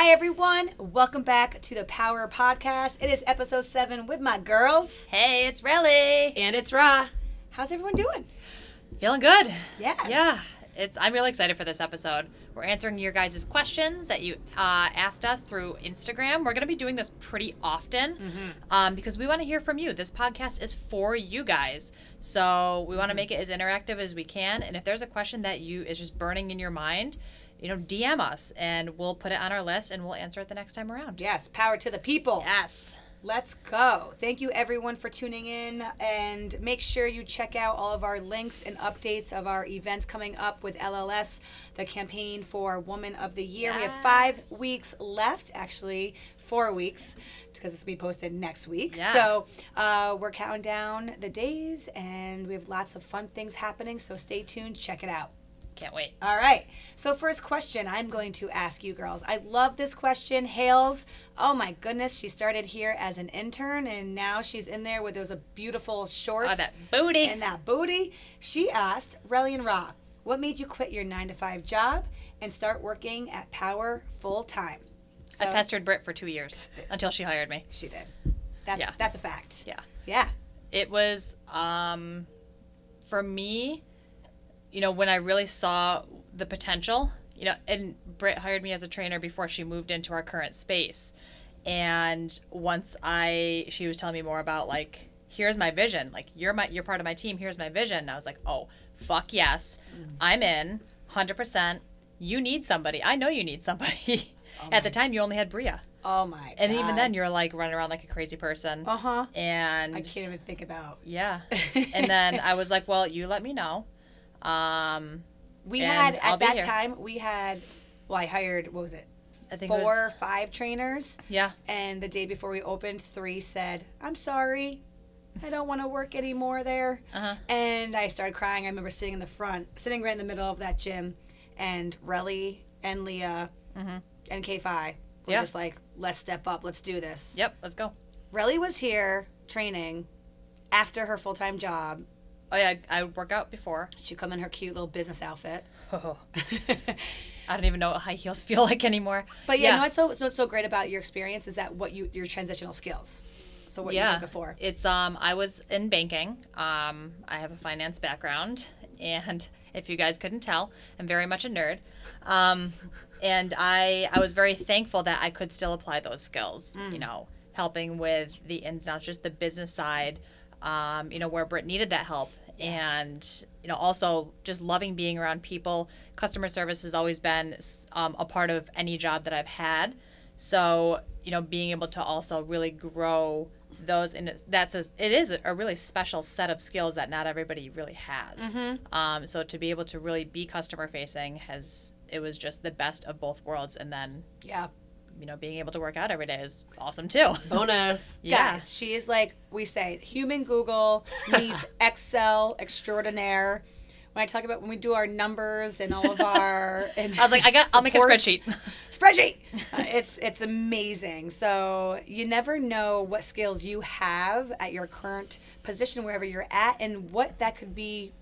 Hi, everyone. Welcome back to the Power Podcast. It is episode seven with my girls. Hey, it's Relli. And it's Rah. How's everyone doing? Feeling good. Yes. Yeah. It's I'm really excited for this episode. We're answering your guys' questions that you uh, asked us through Instagram. We're going to be doing this pretty often um, because we want to hear from you. This podcast is for you guys, so we want to make it as interactive as we can. And if there's a question that you is just burning in your mind, you know, DM us and we'll put it on our list and we'll answer it the next time around. Yes, power to the people. Yes. Let's go. Thank you, everyone, for tuning in. And make sure you check out all of our links and updates of our events coming up with LLS, the campaign for Woman of the Year. We have five weeks left, actually, four weeks. Because it's going to be posted next week. Yeah. So uh, we're counting down the days and we have lots of fun things happening. So stay tuned. Check it out. Can't wait. All right. So, first question I'm going to ask you girls. I love this question. Hales, oh my goodness, she started here as an intern and now she's in there with those uh, beautiful shorts Oh, that booty. and that booty. She asked, Relli and Rah, what made you quit your nine to five job and start working at Power full time? I pestered Britt for two years until she hired me. She did. That's, Yeah. that's a fact. Yeah. Yeah. it was um for me you know when i really saw the potential you know and britt hired me as a trainer before she moved into our current space and once i she was telling me more about like here's my vision like you're my you're part of my team here's my vision and i was like oh fuck yes i'm in 100% you need somebody i know you need somebody at the time you only had bria Oh my and God. even then you're like running around like a crazy person Uh huh. and I can't even think about. yeah. and then I was like, well, you let me know. Um, We had I'll at that time we had well I hired what was it I think was- four or five trainers yeah. and the day before we opened three said I'm sorry I don't want to work anymore there Uh-huh. and I started crying I remember sitting in the front sitting right in the middle of that gym and Relli and Leah and K5 were Mm-hmm. Yeah. just like let's step up let's do this Yep. Let's go. Relli was here training after her full-time job Oh yeah, I, I would work out before. she'd come in her cute little business outfit I don't even know what high heels feel like anymore. But yeah, no, what's so what's so great about your experience is that what you your transitional skills. So what you yeah. did before. It's um, I was in banking. Um, I have a finance background, and if you guys couldn't tell, I'm very much a nerd. Um, and I I was very thankful that I could still apply those skills. Mm. You know, helping with the ins and outs, just the business side. Um, you know, where Britt needed that help, and you know, also just loving being around people. Customer service has always been um, a part of any job that I've had. So, you know, being able to also really grow those and that's a, it is a really special set of skills that not everybody really has. Um, so to be able to really be customer facing has it was just the best of both worlds and then Yeah. You know being able to work out every day is awesome too. Bonus. yeah. Guys, she is like we say, human Google meets Excel extraordinaire. When I talk about when we do our numbers and all of our and I was like I got I'll make a spreadsheet. spreadsheet. Uh, it's it's amazing. So you never know what skills you have at your current position wherever you're at and what that could be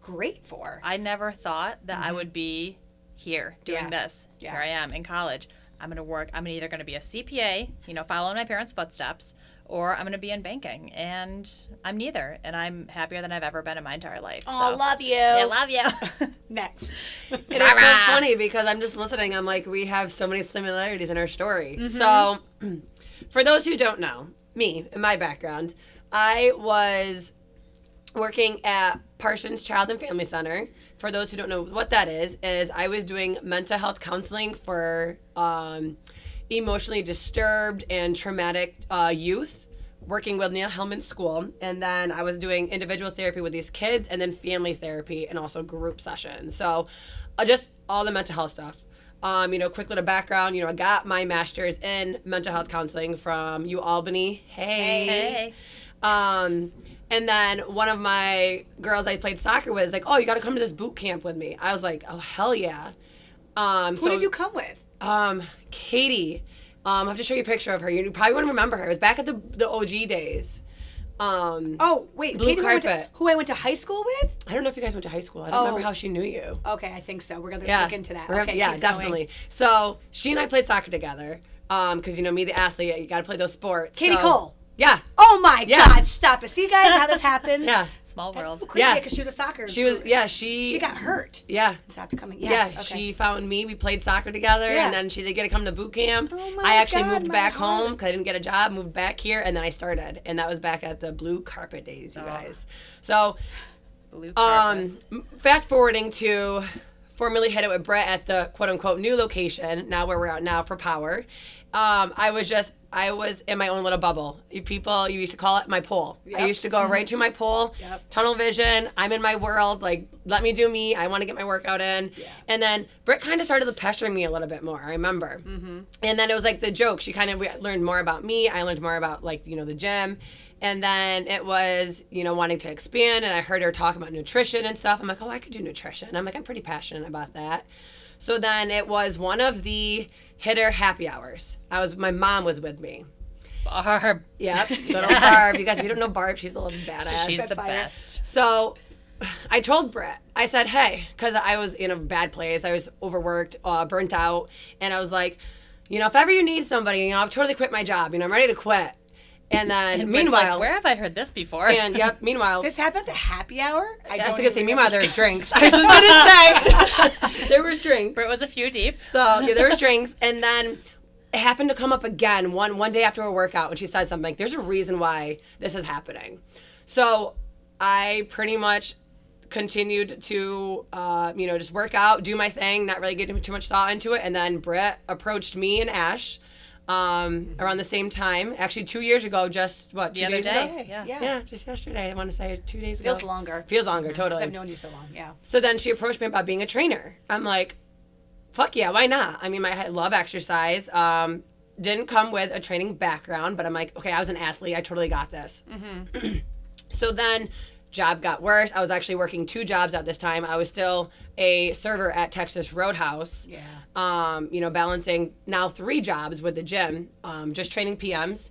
great for. I never thought that I would be here doing Mm-hmm. Yeah. this. Yeah. Here I am in college. I'm going to work. I'm either going to be a CPA, you know, following my parents' footsteps, or I'm going to be in banking. And I'm neither. And I'm happier than I've ever been in my entire life. Oh, so. love you. I love you. Next. It is so funny because I'm just listening. I'm like, we have so many similarities in our story. Mm-hmm. So, for those who don't know, me and my background, I was working at Parsons Child and Family Center. For those who don't know what that is, is I was doing mental health counseling for um, emotionally disturbed and traumatic uh, youth. Working with Neil Hellman School, and then I was doing individual therapy with these kids, and then family therapy, and also group sessions. So, uh, just all the mental health stuff. Um, you know, quick little background. You know, I got my master's in mental health counseling from U Albany. Hey. Hey. Um, and then one of my girls I played soccer with is like, "Oh, you got to come to this boot camp with me." I was like, "Oh, hell yeah!" Um, Who did you come with? um, Katie. Um, I have to show you a picture of her. You probably wouldn't remember her. It was back at the the OG days. Um, Oh wait, Blue Katie went to- who I went to high school with? I don't know if you guys went to high school. I don't Oh. remember how she knew you. Okay, I think so. We're gonna Yeah, look into that. We're- Okay, yeah, keep going. definitely. So she and I played soccer together. Um, because you know me, the athlete, you got to play those sports. Katie so- Cole. Yeah, Oh my Yeah. God! Stop it. See, guys, how this happens. yeah. Small That's world. so crazy Yeah. because she was a soccer. She was. Yeah, she. She got hurt. Yeah. Stopped coming. Yes. yeah, okay. she found me. We played soccer together, Yeah. and then she said, "Get to come to boot camp." Oh my I actually God, moved back heart. home because I didn't get a job. Moved back here, and then I started, and that was back at the blue carpet days, you Oh. guys. So, Blue carpet. um, fast forwarding to formally hit it with Britt at the quote unquote new location, now where we're at now for power. Um, I was just, I was in my own little bubble. You people, you used to call it my pool. I used to go right to my pool, Yep. tunnel vision. I'm in my world. Like, let me do me. I want to get my workout in. And then Britt kind of started to pestering me a little bit more. I remember. Mm-hmm. And then it was like the joke. She kind of learned more about me. I learned more about like you know the gym. And then it was, you know, wanting to expand. And I heard her talk about nutrition and stuff. I'm like, oh, I could do nutrition. I'm like, I'm pretty passionate about that. So then it was one of the hitter happy hours. I was, my mom was with me. Barb. Yep. Little Yes. Barb. You guys, if you don't know Barb, she's a little badass. She's the Spitfire. best. So I told Britt, I said, hey, because I was in a bad place. I was overworked, uh, burnt out. And I was like, you know, if ever you need somebody, you know, I've totally quit my job. You know, I'm ready to quit. And then And meanwhile, like, where have I heard this before? and yep, meanwhile, This happened at the happy hour. I guess. I was gonna say, meanwhile, there remember- was drinks. I was gonna say, there was drinks. Britt was a few deep. So yeah, there was drinks, and then it happened to come up again one one day after a workout when she said something. Like, There's a reason why this is happening. So I pretty much continued to uh, you know just work out, do my thing, not really getting too much thought into it. And then Britt approached me and Ash um, around the same time. Actually, two years ago, just what two The other days day. ago. Yeah. Yeah. Yeah, just yesterday. I want to say two days ago. Feels longer. Feels longer, Because totally. I've known you so long. Yeah. So then she approached me about being a trainer. I'm like, fuck yeah, why not? I mean, my, I love exercise. Um, didn't come with a training background, but I'm like, okay, I was an athlete. I totally got this. so then job got worse. I was actually working two jobs at this time. I was still a server at Texas Roadhouse. Yeah. Um, you know, balancing now three jobs with the gym, um, just training PMs.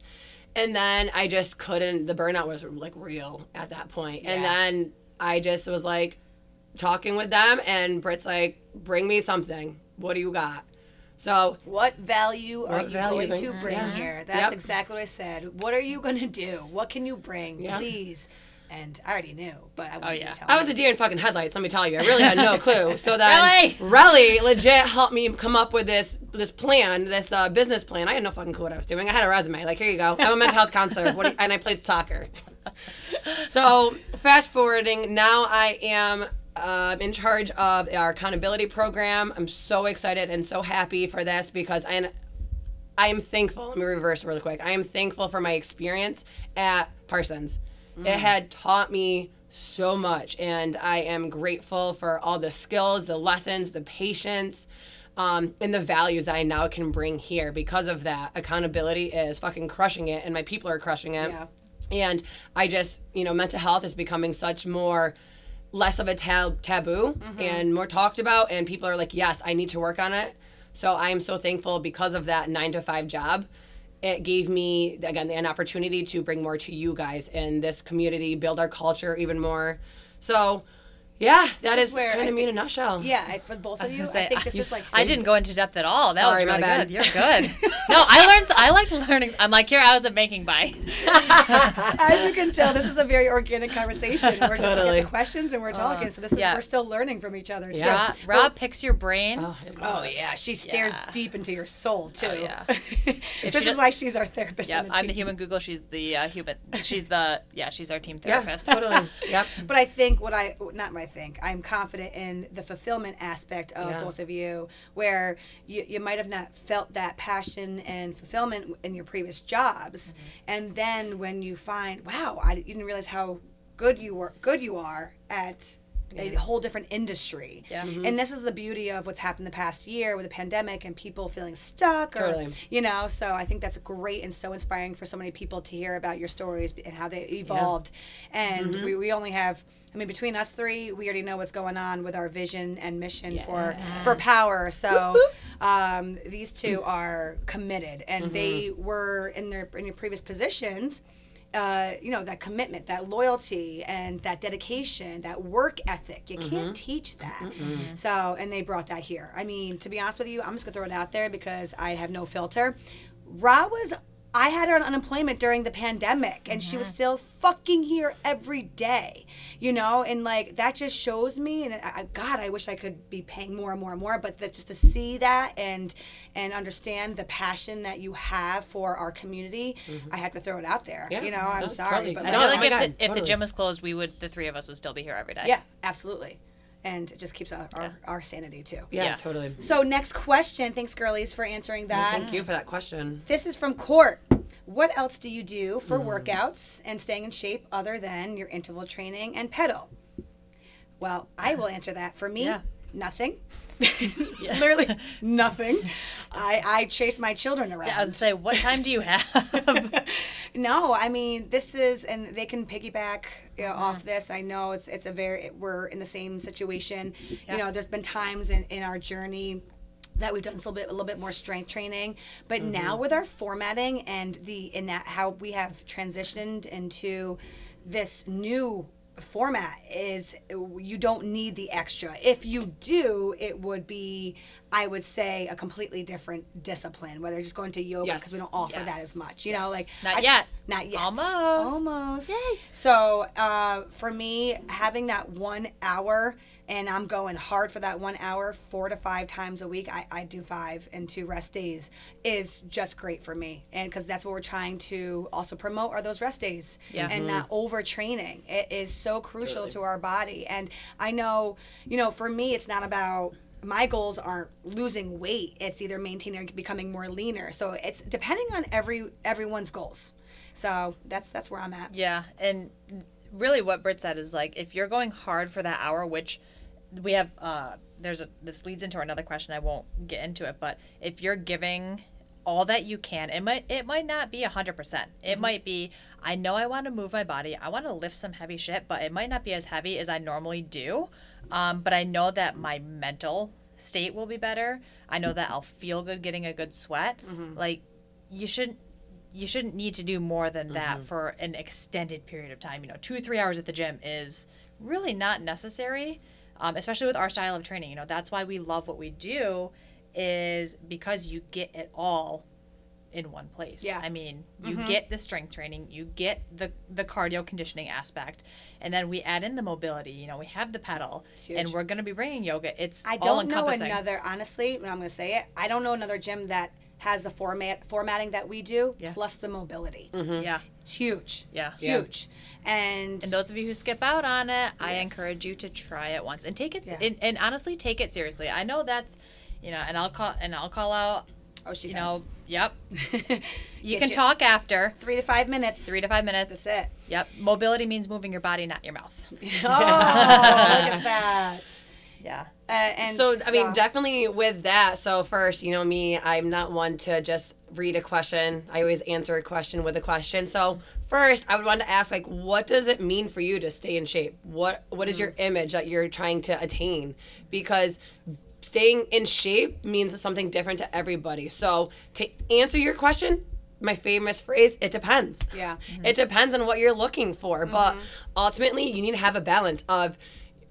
And then I just couldn't, the burnout was like real at that point. Yeah. And then I just was like talking with them, and Britt's like, bring me something. What do you got? So What value are you value going bring- to bring here? That's Yep. exactly what I said. What are you going to do? What can you bring? Yeah. Please. And I already knew, but I wanted Oh, yeah. to tell I was a deer in fucking headlights. Let me tell you, I really had no clue. So then, Really? Relli legit helped me come up with this this plan, this uh, business plan. I had no fucking clue what I was doing. I had a resume. Like, here you go. I'm a mental health counselor. What you, and I played soccer. So fast forwarding, now I am. Uh, in charge of our accountability program. I'm so excited and so happy for this because I, I am thankful. Let me reverse really quick. I am thankful for my experience at Parsons. It had taught me so much, and I am grateful for all the skills, the lessons, the patience, um, and the values I now can bring here. Because of that, accountability is fucking crushing it, and my people are crushing it. Yeah. And I just, you know, mental health is becoming such more less of a tab- taboo and more talked about and people are like yes i need to work on it so i am so thankful because of that nine to five job it gave me again an opportunity to bring more to you guys in this community build our culture even more. So yeah that This is, is where kind I of me in a nutshell Yeah, I, for both of was you, say, I think this I, is like. I didn't go into depth at all. That Sorry, was my really bad. good. You're good. no, I learned. I like learning. I'm like, here, I was at making by. As you can tell, this is a very organic conversation. We're just Totally. getting the questions and we're talking. So this is Yeah. we're still learning from each other too. Yeah. Rah, Rah picks your brain. oh, Oh yeah, she stares Yeah. deep into your soul too. yeah. this is does- why she's our therapist. Yeah, on the I'm the human Google. She's the uh, human. She's the yeah. She's our team yeah therapist. totally yep But I think what I not what I think I'm confident in the fulfillment aspect of Yeah. both of you, where you, you might have not felt that passion and fulfillment in your previous jobs, Mm-hmm. and then when you find, wow, I didn't realize how good you were, good you are at a whole different industry. Yeah. And this is the beauty of what's happened the past year with the pandemic and people feeling stuck or Totally. you know, so I think that's great and so inspiring for so many people to hear about your stories and how they evolved. And we, we only have I mean between us three, we already know what's going on with our vision and mission for for power. So um, these two are committed and they were in their in your previous positions uh, you know, that commitment, that loyalty, and that dedication, that work ethic. You can't teach that. So, and they brought that here. I mean, to be honest with you, I'm just gonna throw it out there because I have no filter. Rah was. I had her on unemployment during the pandemic, and she was mm-hmm. still fucking here every day, you know, and like that just shows me. And I, I- God, I wish I could be paying more and more and more, but that just to see that and and understand the passion that you have for our community, mm-hmm. I have to throw it out there. Yeah, you know, I'm no, sorry, totally. but I No, feel like if, the, if the gym was closed, we would the three of us would still be here every day. yeah, absolutely, and it just keeps our, our, our sanity too. Yeah, Yeah. totally. So next question. Thanks, girlies, for answering that. Thank you for that question. This is from Court. What else do you do for Hmm. workouts and staying in shape other than your interval training and pedal? Well, I will answer that. For me, Yeah. Nothing. Literally nothing. I, I chase my children around. I was say, what time do you have? no, I mean this is, and they can piggyback you know, Mm-hmm. off this. I know it's it's a very we're in the same situation. Yeah. You know, there's been times in in our journey that we've done a little bit a little bit more strength training, but Mm-hmm. now with our formatting and the in that how we have transitioned into this new format is you don't need the extra. If you do, it would be I would say a completely different discipline, whether just going to yoga Yes. because we don't offer that as much. You know, like Not I- yet. not yet. Almost. Almost. Yay. So uh, for me, having that one hour, and I'm going hard for that one hour, four to five times a week. I, I do five and two rest days is just great for me, and because that's what we're trying to also promote are those rest days, Yeah. and mm-hmm. not overtraining. It is so crucial to our body, and I know, you know, for me, it's not about my goals aren't losing weight. It's either maintaining or becoming more leaner. So it's depending on every everyone's goals. So that's that's where i'm at. Yeah, and really what Britt said is like if you're going hard for that hour, which we have uh there's a this leads into another question I won't get into it, but if you're giving all that you can, it might it might not be a hundred percent. It might be I know I want to move my body, I want to lift some heavy shit, but it might not be as heavy as I normally do. Um, but I know that my mental state will be better. I know that I'll feel good getting a good sweat. Like you shouldn't you shouldn't need to do more than that for an extended period of time. You know, two three hours at the gym is really not necessary, um, especially with our style of training. You know, that's why we love what we do, is because you get it all in one place. Yeah. I mean, you get the strength training, you get the the cardio conditioning aspect, and then we add in the mobility. You know, we have the pedal, and we're going to be bringing yoga. It's i don't know another honestly when i'm going to say it i don't know another gym that has the format formatting that we do Yeah. plus the mobility mm-hmm. Yeah, it's huge yeah. Yeah. huge and, And those of you who skip out on it, I encourage you to try it once and take it Yeah. and, and honestly take it seriously. I know that's you know, and I'll call and I'll call out. oh she You does. know, yep. You can you- talk after three to five minutes three to five minutes. that's it Yep. Mobility means moving your body, not your mouth. oh look at that Yeah. uh, and so I mean, uh, definitely with that. So first, you know me, I'm not one to just read a question. I always answer a question with a question. So first, I would want to ask, like, what does it mean for you to stay in shape? What What is your image that you're trying to attain? Because staying in shape means something different to everybody. So to answer your question. My famous phrase, it depends. Yeah. It depends on what you're looking for. But ultimately, you need to have a balance of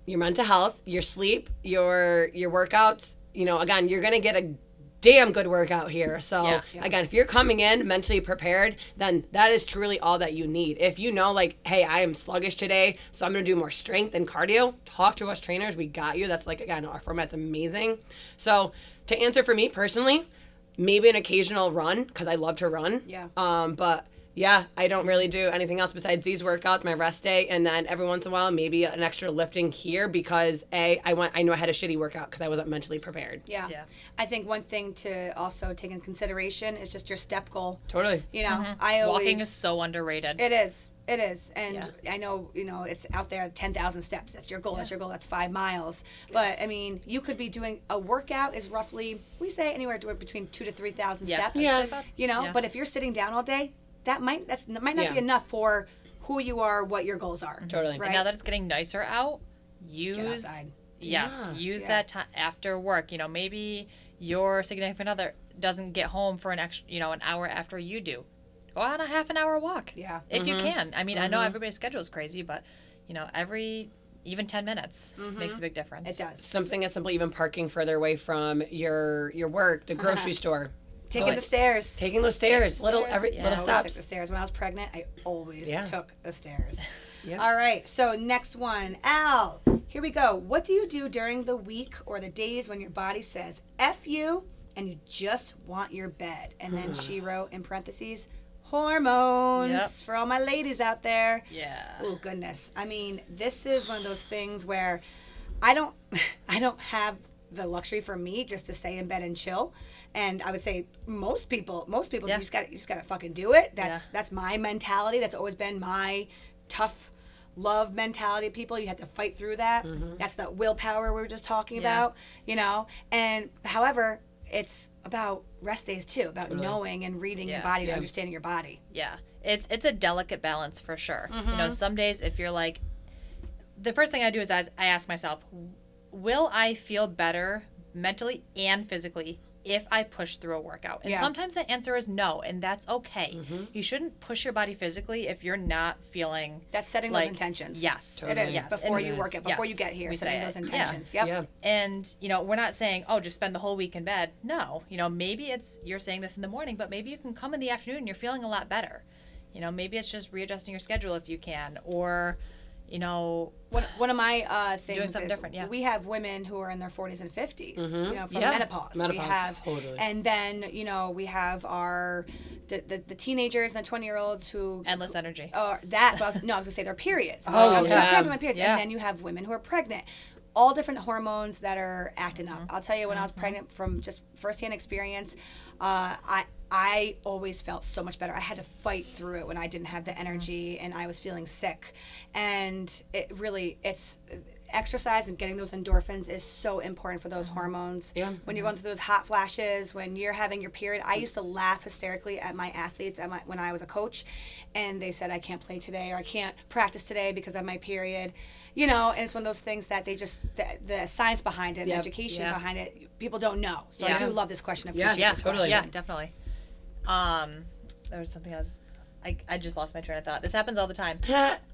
your mental health, your sleep, your your workouts. You know, again, you're gonna get a damn good workout here. So Yeah. again, if you're coming in mentally prepared, then that is truly all that you need. If you know, like, hey, I am sluggish today, so I'm gonna do more strength and cardio. Talk to us trainers. We got you. That's like again, our format's amazing. So to answer for me personally, maybe an occasional run because I love to run. Yeah. Um, but yeah, I don't really do anything else besides these workouts, my rest day, and then every once in a while maybe an extra lifting here because a I went I knew I had a shitty workout because I wasn't mentally prepared. Yeah. Yeah. I think one thing to also take in consideration is just your step goal. Totally. You know, mm-hmm. I always Walking is so underrated. it is. It is. And I know, you know, it's out there 10,000 steps. That's your goal. That's your goal. That's 5 miles. But I mean, you could be doing a workout is roughly we say anywhere between 2 to 3,000 Yeah. steps. Yeah. About- You know, yeah. but if you're sitting down all day, that might that's that might not be enough for who you are, what your goals are. Totally. Right? And now that it's getting nicer out, use outside. yes, Yeah. use Yeah. that time after work. You know, maybe your significant other doesn't get home for an extra, you know, an hour after you do. go on a half an hour walk. Yeah. If you mm-hmm. can. I mean, I know mm-hmm. everybody's schedule is crazy, but you know, every even 10 minutes mm-hmm. makes a big difference. It does. Something as simple, even parking further away from your your work, the grocery store. Taking Go- the stairs. Taking those stairs, little stairs, every yeah. little I always took the stairs. When I was pregnant, I always Yeah. took the stairs. Yeah. All right. So next one, Al. Here we go. What do you do during the week or the days when your body says "f you" and you just want your bed? And then she hmm. wrote in parentheses, hormones Yep. for all my ladies out there. Yeah. Oh goodness. I mean, this is one of those things where I don't I don't have the luxury for me just to stay in bed and chill. And I would say most people most people Yeah. you just got to you just got to fucking do it. That's Yeah. that's my mentality. That's always been my tough love mentality of people. You have to fight through that. That's the willpower we were just talking Yeah. about, you know. And however, it's about rest days too, about knowing and reading your body Yeah. and understanding your body. Yeah, it's it's a delicate balance for sure. You Mm-hmm. know, some days if you're like, the first thing I do is I, I ask myself, will I feel better mentally and physically if I push through a workout? And Yeah. sometimes the answer is no, and that's okay. Mm-hmm. You shouldn't push your body physically if you're not feeling. That's setting Like, those intentions. yes. It is Yes. before And- you work it, before Yes. you get here, We setting those it. Yeah. intentions. Yep. Yeah. And you know, we're not saying, oh, just spend the whole week in bed. No, you know, maybe it's you're saying this in the morning, but maybe you can come in the afternoon. and You're feeling a lot better. You know, maybe it's just readjusting your schedule if you can, or, you know, One, one of my uh, things something is different, yeah. we have women who are in their 40s and 50s, you know, from Yeah. menopause. We have, totally. and then you know we have our the, the, the teenagers and the 20 year olds who endless energy. or that. But I was, no, I was gonna say their periods. Oh, I'm so yeah. pregnant with my periods, Yeah. and then you have women who are pregnant. All different hormones that are acting Mm-hmm. up. I'll tell you, when I was pregnant, from just firsthand experience, uh, I I always felt so much better. I had to fight through it when I didn't have the mm-hmm. energy and I was feeling sick, and it really it's exercise and getting those endorphins is so important for those mm-hmm. hormones. Yeah. When you're mm-hmm. going through those hot flashes, when you're having your period, I used to laugh hysterically at my athletes at my, when I was a coach, and they said I can't play today or I can't practice today because of my period. You know, and it's one of those things that they just the, the science behind it, Yep. the education Yeah. behind it, people don't know. So I do love this question. Yeah, Appreciate yeah, this totally. question. Yeah, definitely. Um, there was something I was, I, I just lost my train of thought. This happens all the time.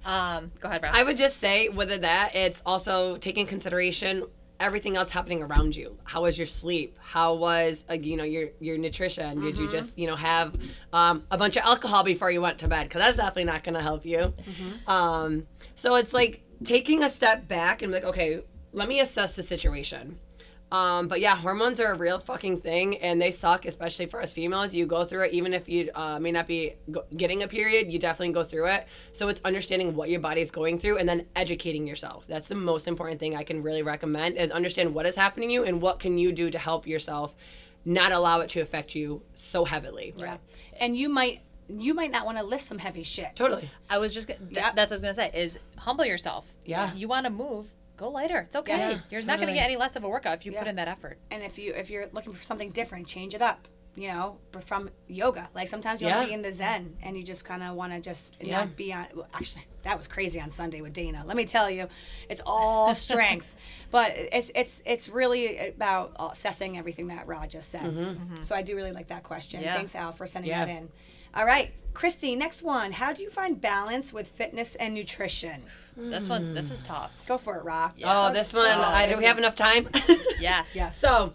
Um, go ahead. I would just say, whether that, it's also taking consideration everything else happening around you. How was your sleep? How was uh, you know your your nutrition? Did you just you know have um, a bunch of alcohol before you went to bed? Because that's definitely not going to help you. Um, so it's like taking a step back and like, okay, let me assess the situation. Um, but yeah, hormones are a real fucking thing, and they suck, especially for us females. You go through it, even if you uh, may not be go- getting a period, you definitely go through it. So it's understanding what your body is going through, and then educating yourself. That's the most important thing I can really recommend is understand what is happening to you and what can you do to help yourself, not allow it to affect you so heavily. Yeah. And you might you might not want to lift some heavy shit. Totally. I was just, th- Yep. that's what I was gonna say. Is humble yourself. Yeah. You want to move? Go lighter. It's okay. Yeah, You're not gonna get any less of a workout if you put in that effort. and if you if you're looking for something different change it up you know but from yoga like sometimes you want Yeah. to be in the zen and you just kind of want to just Yeah. not be on well, actually that was crazy on sunday with dana let me tell you it's all strength but it's it's it's really about assessing everything that Rah just said mm-hmm. Mm-hmm. so i do really like that question Yeah. thanks al for sending Yeah. that in all right christy next one how do you find balance with fitness and nutrition This one, this is tough. go for it Rah Oh, this one, I, do we have enough time? Yes. yes So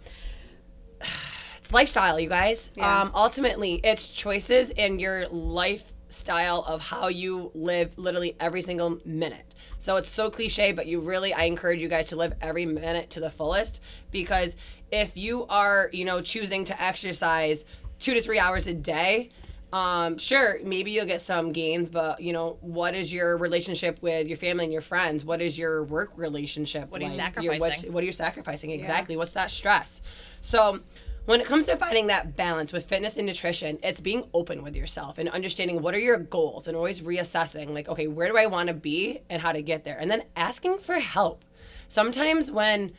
it's lifestyle, you guys. Yeah. Um, ultimately, it's choices in your lifestyle of how you live literally every single minute. So it's so cliche, but you really, I encourage you guys to live every minute to the fullest because if you are, you know, choosing to exercise two to three hours a day, um, sure, maybe you'll get some gains, but you know, what is your relationship with your family and your friends? What is your work relationship? What are you like? Your- what's- sacrificing? what are you sacrificing exactly what's that stress so when it comes to finding that balance with fitness and nutrition it's being open with yourself and understanding what are your goals and always reassessing like okay where do i want to be and how to get there and then asking for help sometimes when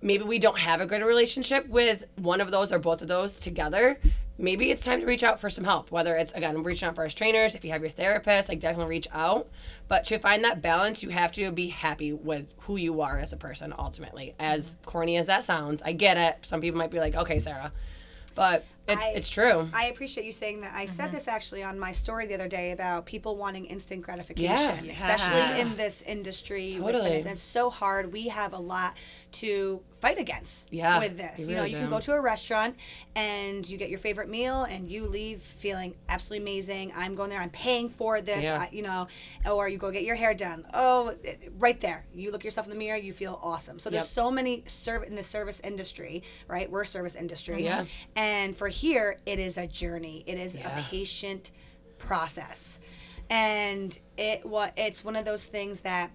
maybe we don't have a good relationship with one of those or both of those together maybe it's time to reach out for some help whether it's again reaching out for us trainers if you have your therapist like definitely reach out. But to find that balance you have to be happy with who you are as a person ultimately. As corny as that sounds i get it. Some people might be like okay sarah. But it's I- it's true. I appreciate you saying that. I Mm-hmm. said this actually on my story the other day about people wanting instant gratification, Yeah. especially in this industry. Totally. And it's so hard. We have a lot to fight against Yeah, with this. You know, you can go to a restaurant and you get your favorite meal and you leave feeling absolutely amazing. I'm going there. I'm paying for this. Yeah. I, you know, or you go get your hair done. Oh, right there. You look yourself in the mirror. You feel awesome. So there's Yep. so many serv in the service industry, right? We're a service industry. Yeah. And for here, it is a journey. It is Yeah. a patient process, and it what it's one of those things that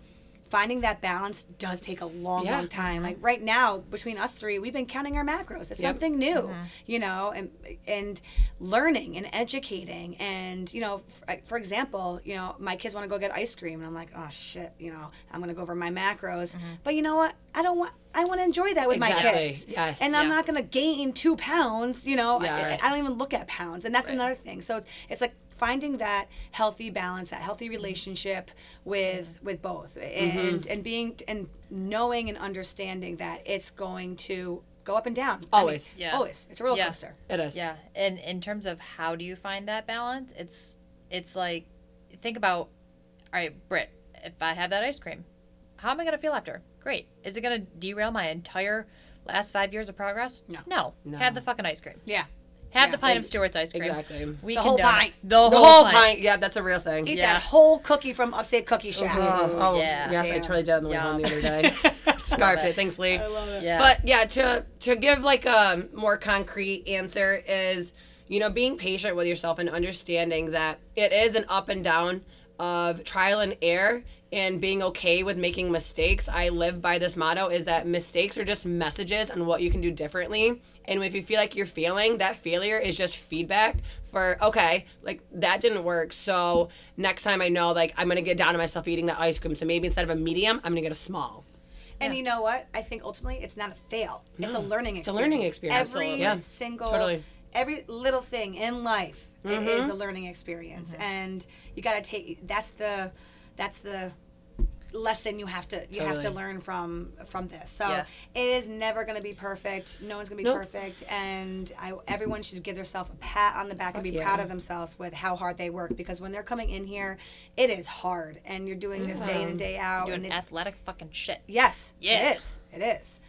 finding that balance does take a long, Yeah. long time. Like uh-huh. right now, between us three, we've been counting our macros. It's Yep. something new, mm-hmm. you know, and and learning and educating. And you know, for, for example, you know, my kids want to go get ice cream, and I'm like, oh shit, you know, I'm gonna go over my macros. Mm-hmm. But you know what? I don't want. I want to enjoy that with my kids. Yes. And I'm not gonna gain two pounds. You know, I- I, don't even look at pounds, and that's Right. another thing. So it's, it's like finding that healthy balance, that healthy relationship with with both, and mm-hmm. and being and knowing and understanding that it's going to go up and down. I mean, Always. Yeah. always. It's a roller Yeah. coaster. It is. Yeah, and in terms of how do you find that balance, it's it's like think about, all right, Britt, if I have that ice cream, how am I gonna feel after? Great. Is it gonna derail my entire last five years of progress? No. No. No. Have the fucking ice cream. Yeah. Have Yeah. the pint Ex- of Stewart's ice cream. Exactly. We The can whole do it. pint. The, The whole, whole pint. pint. Yeah, that's a real thing. Eat Yeah. that whole cookie from Upstate Cookie Shack. Mm-hmm. Oh, oh, Yeah. yeah. I totally did on the way home the other day. Scarf it. Thanks, Lee. I love it. Yeah. But yeah, to to give like a more concrete answer is, you know, being patient with yourself and understanding that it is an up and down of trial and error and being okay with making mistakes. I live by this motto is that mistakes are just messages on what you can do differently. And if you feel like you're failing, that failure is just feedback for okay, like that didn't work. So next time I know like I'm gonna get down to myself eating that ice cream. So maybe instead of a medium, I'm gonna get a small. And you know what? I think ultimately it's not a fail. It's a learning experience. It's a learning experience. Every. Yeah. single, Totally. every little thing in life Mm-hmm. is a learning experience, and you got to take. That's the, that's the lesson you have to you have to learn from from this. So Yeah. it is never going to be perfect. No one's going to be Nope. perfect, and I, everyone should give themselves a pat on the back and be yeah. proud of themselves with how hard they work. Because when they're coming in here, it is hard, and you're doing this day in and day out. Doing and it- athletic fucking shit. Yes. Yeah. It is. It is.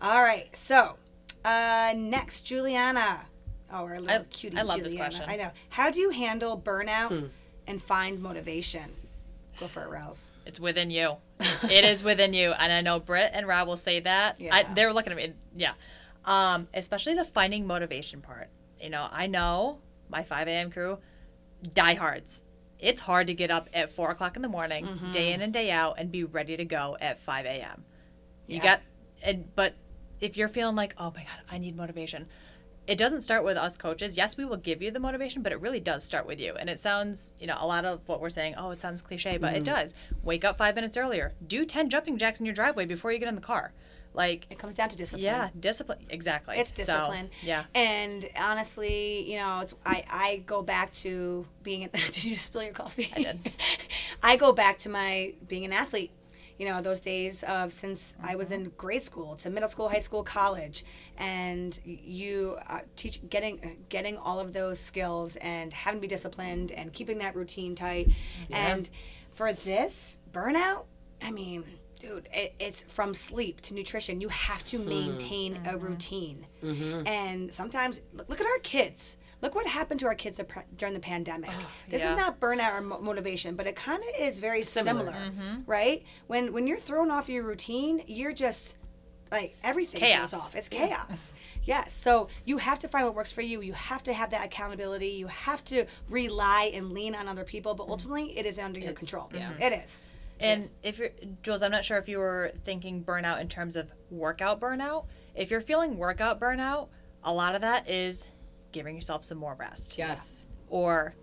All right. So, uh, next, Juliana. Oh, our little I- cutie. I love this Juliana. question. I know. How do you handle burnout Hmm. and find motivation? Go for it, Rels. It's within you. it is within you, and I know Britt and Rah will say that. I, they're looking at me. Yeah, um, especially the finding motivation part. You know, I know my 5 a.m. crew, diehards. It's hard to get up at four o'clock in the morning, Mm-hmm. day in and day out, and be ready to go at 5 a.m. You Yeah. got, and but if you're feeling like, oh my god, I need motivation, it doesn't start with us coaches. Yes, we will give you the motivation, but it really does start with you. And it sounds, you know, a lot of what we're saying, oh, it sounds cliche, but Mm-hmm. it does. Wake up five minutes earlier. Do 10 jumping jacks in your driveway before you get in the car. Like, It comes down to discipline. yeah, discipline. Exactly. It's So, discipline. yeah. And honestly, you know, it's, I, I go back to being, an, did you spill your coffee? I did. I go back to my being an athlete. You know, those days of since I was Mm-hmm. in grade school to middle school, high school, college, and you uh, teach getting getting all of those skills and having to be disciplined and keeping that routine tight. And for this burnout, I mean, dude, it, it's from sleep to nutrition. You have to maintain a routine. And sometimes, look, look at our kids. Look what happened to our kids during the pandemic. this yeah. is not burnout or mo- motivation, but it kind of is very similar, Mm-hmm. right? When when you're thrown off your routine, you're just like everything Chaos. goes off. It's chaos. Yes. So you have to find what works for you. You have to have that accountability. You have to rely and lean on other people, but ultimately, it is under your control. yeah. It is. And if you're, Jules, I'm not sure if you were thinking burnout in terms of workout burnout. If you're feeling workout burnout, a lot of that is giving yourself some more rest. Yes. Or,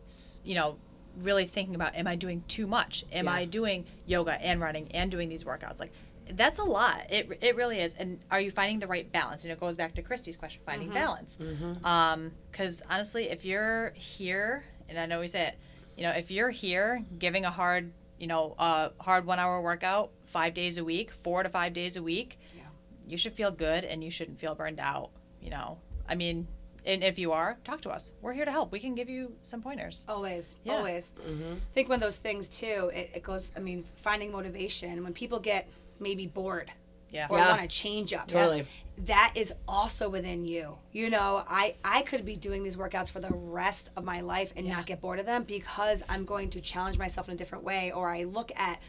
you know, really thinking about, am I doing too much? Am Yeah. I doing yoga and running and doing these workouts? Like, that's a lot. It, it really is. And are you finding the right balance? You know, it goes back to Christy's question, finding balance. Um, because honestly, if you're here, and I know we say it, you know, if you're here giving a hard, you know, a hard one hour workout five days a week, four to five days a week, Yeah. you should feel good and you shouldn't feel burned out. You know, I mean, and if you are, talk to us. We're here to help. We can give you some pointers. Always, Yeah. always. I think one of those things too. It, it goes. I mean, finding motivation when people get maybe bored Yeah. or Yeah. want to change up. Totally. That is also within you. You know, I I could be doing these workouts for the rest of my life and not get bored of them because I'm going to challenge myself in a different way. Or I look at.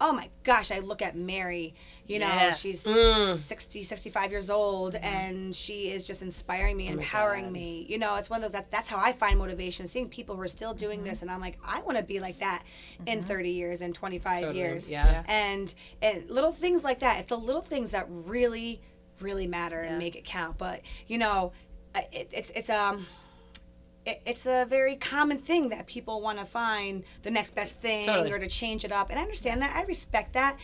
Oh my gosh, I look at Mary. You know, Yeah. she's Mm. 60, 65 years old and she is just inspiring me, empowering me. You know, it's one of those that that's how I find motivation, seeing people who are still doing Mm-hmm. this and I'm like, I want to be like that in 30 years and 25 Totally, years. yeah. And and little things like that. It's the little things that really really matter Yeah. and make it count. But, you know, it, it's it's um it, it's a very common thing that people want to find the next best thing Totally. or to change it up and i understand that i respect that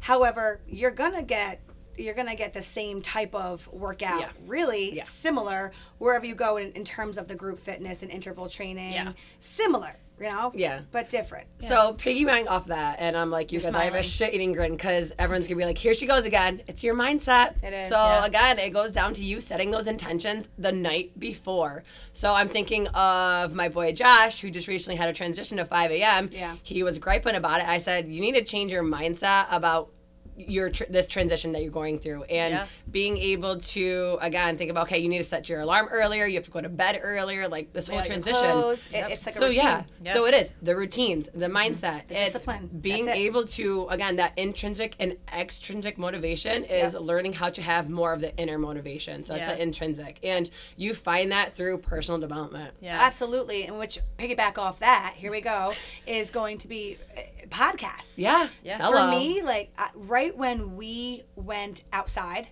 however you're gonna get you're gonna get the same type of workout Yeah. really Yeah. similar wherever you go in, in terms of the group fitness and interval training Yeah. similar you know Yeah. but different So piggybacking off that, and I'm like, you guys, I have a shit eating grin because everyone's gonna be like, here she goes again. It's your mindset. It is, So yeah. again, it goes down to you setting those intentions the night before. So I'm thinking of my boy Josh, who just recently had a transition to 5 a.m. Yeah. He was griping about it. I said, you need to change your mindset about your tr- this transition that you're going through and Yeah. being able to again think about okay you need to set your alarm earlier you have to go to bed earlier like this whole Lay out your transition clothes. It- it's like a so routine. yeah Yep. so it is the routines the mm-hmm. mindset The it's discipline. being it. able to again that intrinsic and extrinsic motivation is Yeah. learning how to have more of the inner motivation so it's Yeah. the intrinsic and you find that through personal development Yeah. absolutely and which piggyback off that here we go is going to be podcasts yeah Yeah. Hello. For me, like right when we went outside,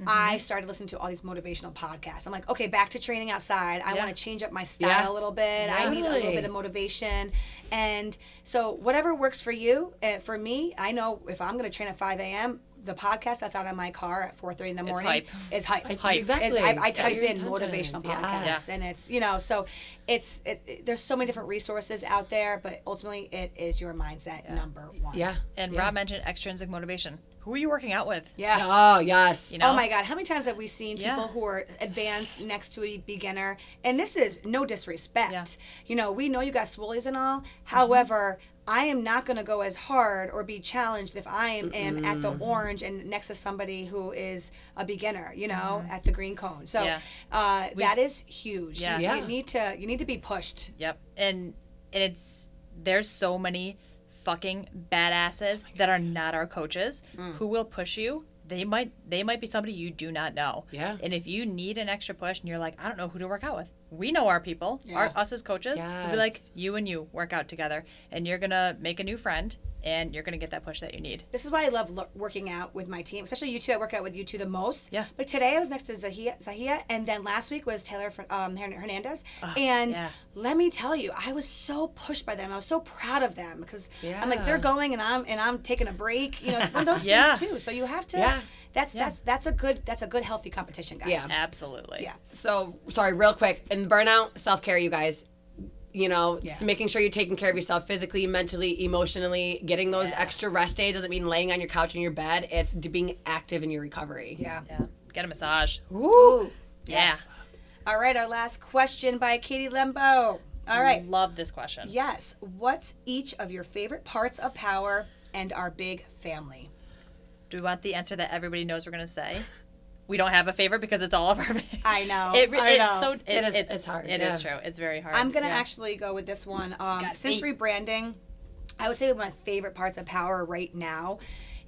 Mm-hmm. I started listening to all these motivational podcasts. I'm like, okay, back to training outside. I Yeah. want to change up my style Yeah. a little bit. I need a little bit of motivation. And so, whatever works for you, uh, for me, I know if I'm going to train at 5 a.m., the podcast that's out in my car at 4:30 in the morning hype. is hype. I- Hype. exactly Is- I, I type in motivational Yeah. podcasts, Yes. and it's you know, so it's it, it- there's so many different resources out there, but ultimately it is your mindset number one. yeah And yeah. Rah mentioned extrinsic motivation. Who are you working out with? Yeah. oh yes You know? Oh my God! How many times have we seen people who are advanced next to a beginner? And this is no disrespect. Yeah. You know, we know you got swoolies and all. However, I am not going to go as hard or be challenged if I am, am at the orange and next to somebody who is a beginner. You know, at the green cone. So Yeah. uh, that is huge. Yeah. You, Yeah. you need to you need to be pushed. Yep. And and it's there's so many fucking badasses that are not our coaches Mm. who will push you. They might they might be somebody you do not know. Yeah. And if you need an extra push and you're like, I don't know who to work out with. We know our people, our Yeah. us as coaches. We'll be like, you and you work out together and you're gonna make a new friend and you're gonna get that push that you need. This is why I love lo- working out with my team, especially you two. I work out with you two the most. Yeah. But today, I was next to Zahia, Zahia and then last week was Taylor um, Hern- Hernandez. and yeah. let me tell you, I was so pushed by them. I was so proud of them because I'm like they're going and I'm and I'm taking a break. You know, it's one of those Yeah. things too. So you have to. Yeah. That's Yeah. that's that's a good that's a good healthy competition, guys. Yeah. Absolutely. Yeah. so sorry real quick in burnout self-care you guys you know Yeah. s- making sure you're taking care of yourself physically mentally emotionally getting those Yeah. extra rest days doesn't mean laying on your couch in your bed it's being active in your recovery Yeah. Yeah. Get a massage. Ooh. Yeah. Yes. All right. Our last question by Katie Lembo. All right. Love this question. Yes. What's each of your favorite parts of power and our big family? Do we want the answer that everybody knows we're gonna say? We don't have a favorite because it's all of our. I know. It, re- I it's know. so. It, It is- It's, it's hard, It is yeah. true. It's very hard. I'm gonna Yeah. actually go with this one. Um, since eight. rebranding, I would say one of my favorite parts of power right now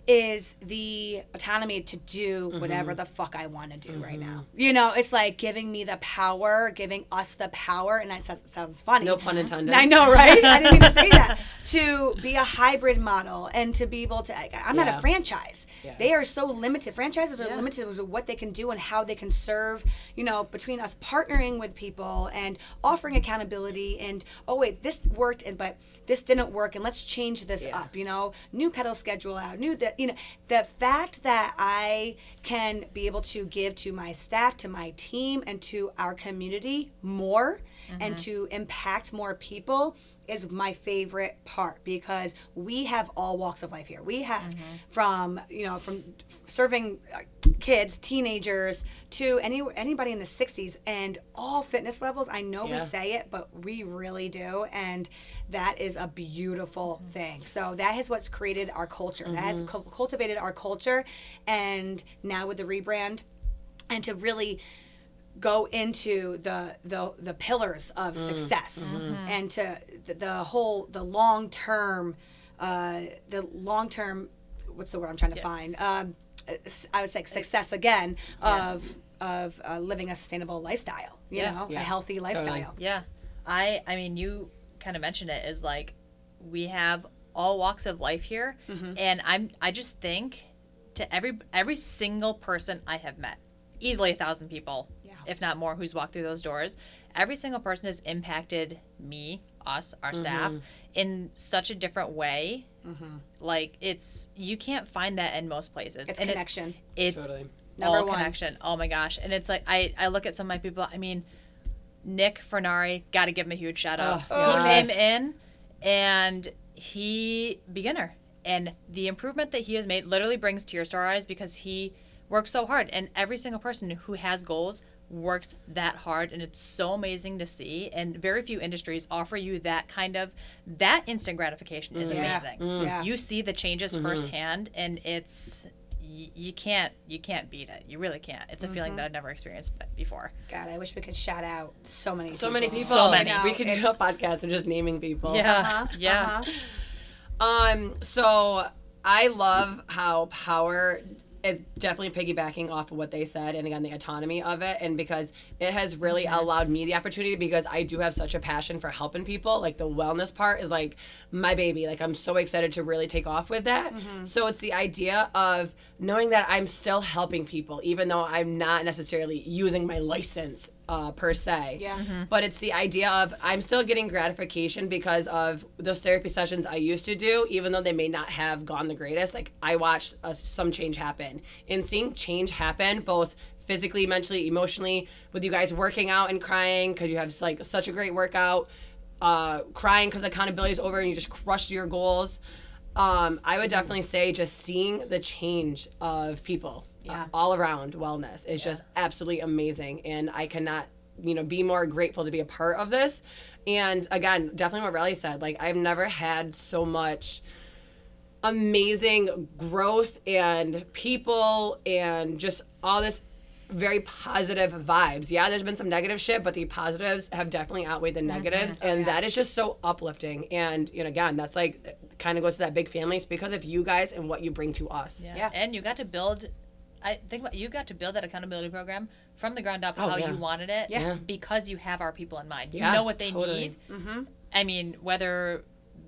is the autonomy to do Mm-hmm. whatever the fuck I want to do right now. You know, it's like giving me the power, giving us the power, and that sounds, sounds funny. no pun intended I know, right? I didn't even say that. To be a hybrid model and to be able to, I'm not a franchise. Yeah. They are so limited. Franchises are Yeah. limited with what they can do and how they can serve, you know, between us partnering with people and offering accountability and, oh, wait, this worked, and but this didn't work, and let's change this Yeah. up, you know, new pedal schedule out, new that, you know, the fact that I can be able to give to my staff, to my team, and to our community more and mm-hmm. to impact more people is my favorite part because we have all walks of life here. We have mm-hmm. from, you know, from serving uh, kids, teenagers, to any anybody in the 60s, and all fitness levels. I know we say it, but we really do, and that is a beautiful mm-hmm. thing. So that is what's created our culture. That has cul- cultivated our culture, and now with the rebrand, and to really go into the the the pillars of success and to the, the whole the long term uh the long term what's the word I'm trying to find um I would say success again of of uh, living a sustainable lifestyle you Yeah. know Yeah. a healthy lifestyle Yeah. I I mean you kind of mentioned it is like we have all walks of life here and I'm I just think to every every single person I have met, easily a thousand people, Yeah. If not more, who's walked through those doors, every single person has impacted me, us, our mm-hmm. staff in such a different way. Mm-hmm. Like it's you can't find that in most places. it's And it- connection it's Totally. Number all one. connection. Oh my gosh! And it's like I I look at some of my people. I mean, Nick Fernari, got to give him a huge shout out. Oh, he yes. came in, and he beginner, and the improvement that he has made literally brings tears to our eyes because he works so hard, and every single person who has goals works that hard and it's so amazing to see and very few industries offer you that kind of that instant gratification is Yeah. amazing Mm. Yeah. you see the changes firsthand and it's y- you can't you can't beat it you really can't it's a feeling that i've never experienced before God I wish we could shout out so many So many people. So many. We could do a podcast of just naming people. yeah uh-huh, yeah uh-huh. Um, so I love how power is definitely piggybacking off of what they said and again the autonomy of it. And because it has really mm-hmm. allowed me the opportunity because I do have such a passion for helping people like the wellness part is like my baby. Like I'm so excited to really take off with that. Mm-hmm. So it's the idea of knowing that I'm still helping people even though I'm not necessarily using my license uh, per se Yeah. Mhm. but it's the idea of I'm still getting gratification because of those therapy sessions I used to do, even though they may not have gone the greatest. Like I watched uh, some change happen, and seeing change happen both physically, mentally, emotionally, with you guys working out and crying because you have like such a great workout, uh, crying because accountability is over and you just crushed your goals. Um, I would definitely say just seeing the change of people uh, Yeah. all around wellness is just absolutely amazing and i cannot you know be more grateful to be a part of this and again definitely what Relli said like i've never had so much amazing growth and people and just all this very positive vibes yeah there's been some negative shit but the positives have definitely outweighed the negatives and yeah. that is just so uplifting and you know again that's like kind of goes to that big family it's because of you guys and what you bring to us yeah. Yeah. and you got to build i think about you got to build that accountability program from the ground up Oh, how yeah. you wanted it Yeah. because you have our people in mind you Yeah, know what they totally. need Mm-hmm. I mean, whether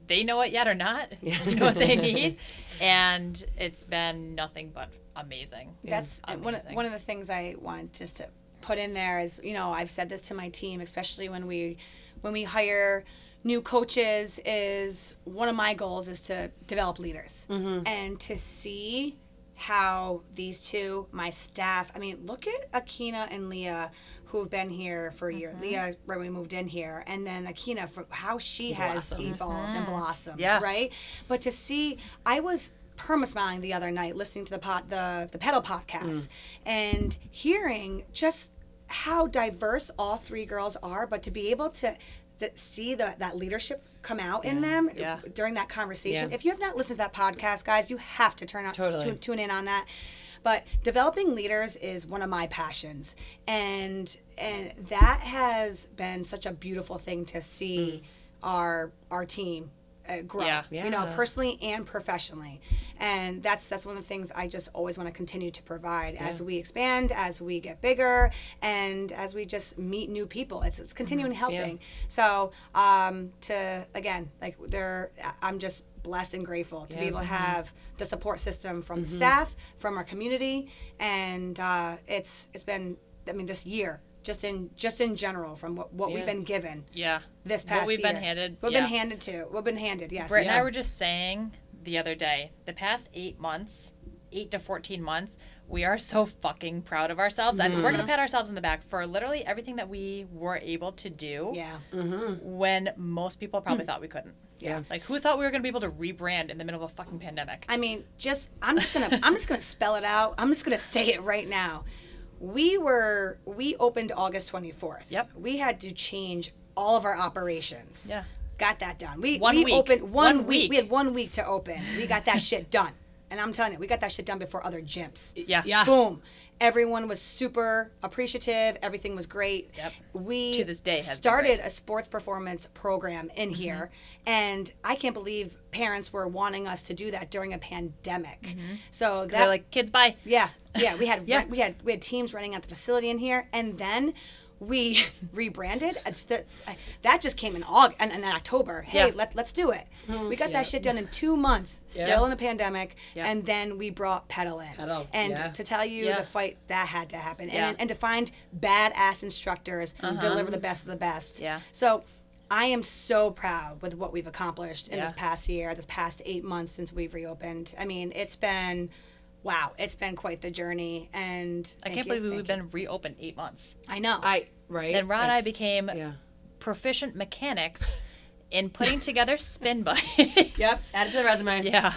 they know it yet or not, you know what they need. And it's been nothing but amazing. That's uh, one of, Amazing. one of the things I want just to put in there is you know I've said this to my team especially when we when we hire new coaches is one of my goals is to develop leaders and to see how these two my staff I mean look at Akina and Leah who have been here for a year. Mm-hmm. Leah when we moved in here and then Akina for how she has Blossomed. evolved and mm-hmm. blossomed Yeah. right? But to see I was perma smiling the other night listening to the pot the the pedal podcast mm. and hearing just how diverse all three girls are but to be able to that see the, that leadership come out in them Yeah. during that conversation Yeah. if you have not listened to that podcast guys you have to turn out Totally. tune, tune in on that but developing leaders is one of my passions and and that has been such a beautiful thing to see mm. our our team uh, grow Yeah. you know personally and professionally. And that's that's one of the things i just always want to continue to provide as we expand as we get bigger and as we just meet new people. It's, it's continuing helping. So um to again like they're i'm just blessed and grateful to be able to have the support system from the staff from our community. And uh it's it's been i mean this year just in just in general from what, what we've been given Yeah. this past What we've year. been handed. We've yeah. been handed to. We've been handed. Yes. Britt and Yeah. I were just saying the other day, the past eight months, eight to 14 months, we are so fucking proud of ourselves. And we're going to pat ourselves in the back for literally everything that we were able to do Yeah. Mhm. when most people probably thought we couldn't. Yeah. Like, who thought we were going to be able to rebrand in the middle of a fucking pandemic? I mean, just I'm just gonna I'm just gonna spell it out. I'm just gonna say it right now. We were we opened August 24th. Yep. We had to change all of our operations. Yeah. Got that done. We One we week. opened one, One week. week. We had one week to open. We got that shit done. And I'm telling you, we got that shit done before other gyms. Yeah. Yeah. Boom. Everyone was super appreciative. Everything was great. Yep. We To this day started. Mm-hmm. a sports performance program in here, and I can't believe parents were wanting us to do that during a pandemic. So that They're like, kids, bye. yeah, yeah, we had Yeah. we had we had teams running at the facility in here, and then we rebranded. It's the, that just came in August and in October. Hey, Yeah. let let's do it. Mm-hmm. we got yeah. that shit done in two months, still Yeah. in a pandemic, Yeah. and then we brought pedal in. Pedal, and to tell you the fight that had to happen, and and to find badass instructors uh-huh. deliver the best of the best. Yeah. So. I am so proud with what we've accomplished in this past year, this past eight months since we've reopened. I mean, it's been, wow, it's been quite the journey. And I can't you, believe we've thank been reopened eight months. I know. I right. Then Rah and I became Yeah. proficient mechanics in putting together spin bikes. Yep. Add it to the resume. yeah.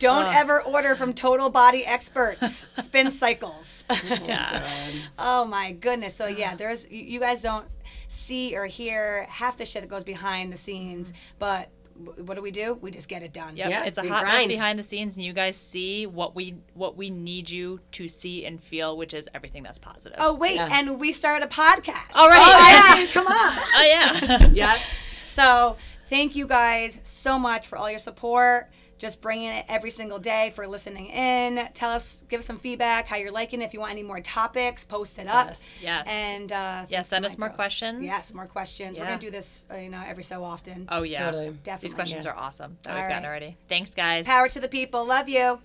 Don't uh. ever order from Total Body Experts spin cycles. Yeah. oh my goodness. So yeah, there's you you guys don't see or hear half the shit that goes behind the scenes, but w- what do we do? We just get it done. Yep. Yeah, it's a we hot mess behind the scenes, and you guys see what we what we need you to see and feel, which is everything that's positive. Oh wait, Yeah. and we started a podcast. All right. Oh, I mean, come on. Oh yeah. Yep. So thank you guys so much for all your support. Just bringing it every single day for listening in. Tell us, give us some feedback, how you're liking it. If you want any more topics, post it up. Yes. Yes. And uh, Yeah, send us more Micros. questions. Yes, more questions. We're gonna do this, uh, you know, every so often. oh yeah. Totally. Definitely. These questions are awesome that All we've gotten already. Thanks, guys. Power to the people. Love you.